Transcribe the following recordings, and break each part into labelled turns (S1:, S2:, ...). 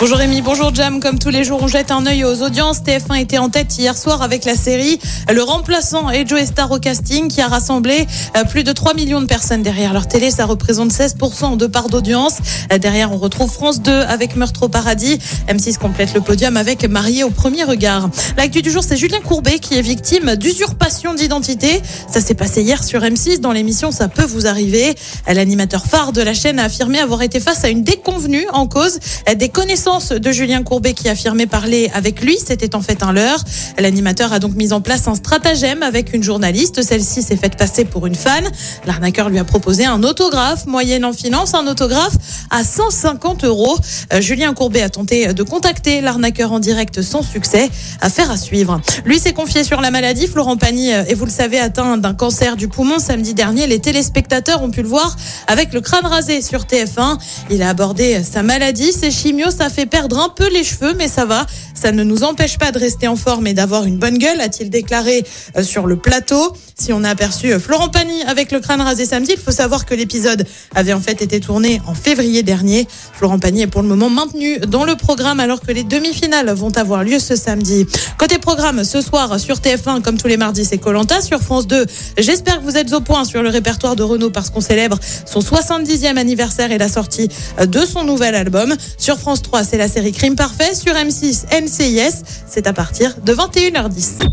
S1: Bonjour Rémi, bonjour Jam. Comme tous les jours, on jette un œil aux audiences. TF1 était en tête hier soir avec la série Le Remplaçant et Joe Star au casting qui a rassemblé euh, plus de 3 millions de personnes derrière leur télé. Ça représente 16% de part d'audience. Euh, Derrière, on retrouve France 2 avec Meurtre au paradis. M6 complète le podium avec Marié au premier regard. L'actu du jour, c'est Julien Courbet qui est victime d'usurpation d'identité. Ça s'est passé hier sur M6 dans l'émission Ça peut vous arriver. L'animateur phare de la chaîne a affirmé avoir été face à une déconvenue en cause des connaissances de Julien Courbet qui affirmait parler avec lui. C'était en fait un leurre. L'animateur a donc mis en place un stratagème avec une journaliste. Celle-ci s'est faite passer pour une fan. L'arnaqueur lui a proposé un autographe, moyenne en finance, un autographe à 150 euros. Euh, Julien Courbet a tenté de contacter l'arnaqueur en direct sans succès. Affaire à suivre. Lui s'est confié sur la maladie. Florent Pagny euh, et vous le savez, atteint d'un cancer du poumon samedi dernier. Les téléspectateurs ont pu le voir avec le crâne rasé sur TF1. Il a abordé sa maladie, ses chimios, ça perdre un peu les cheveux, mais ça va. Ça ne nous empêche pas de rester en forme et d'avoir une bonne gueule, a-t-il déclaré euh, sur le plateau. Si on a aperçu euh, Florent Pagny avec le crâne rasé samedi, il faut savoir que l'épisode avait en fait été tourné en février dernier. Florent Pagny est pour le moment maintenu dans le programme alors que les demi-finales vont avoir lieu ce samedi. Côté programme, ce soir sur TF1, comme tous les mardis, c'est Colanta. Sur France 2, j'espère que vous êtes au point sur le répertoire de Renault parce qu'on célèbre son 70e anniversaire et la sortie euh, de son nouvel album. Sur France 3, c'est la série Crime Parfait. Sur M6, NCIS, c'est à partir de 21h10.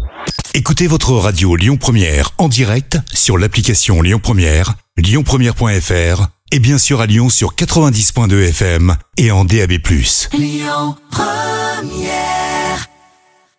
S2: Écoutez votre radio Lyon Première en direct sur l'application Lyon Première, lyonpremière.fr et bien sûr à Lyon sur 90.2 FM et en DAB+.
S3: Lyon Première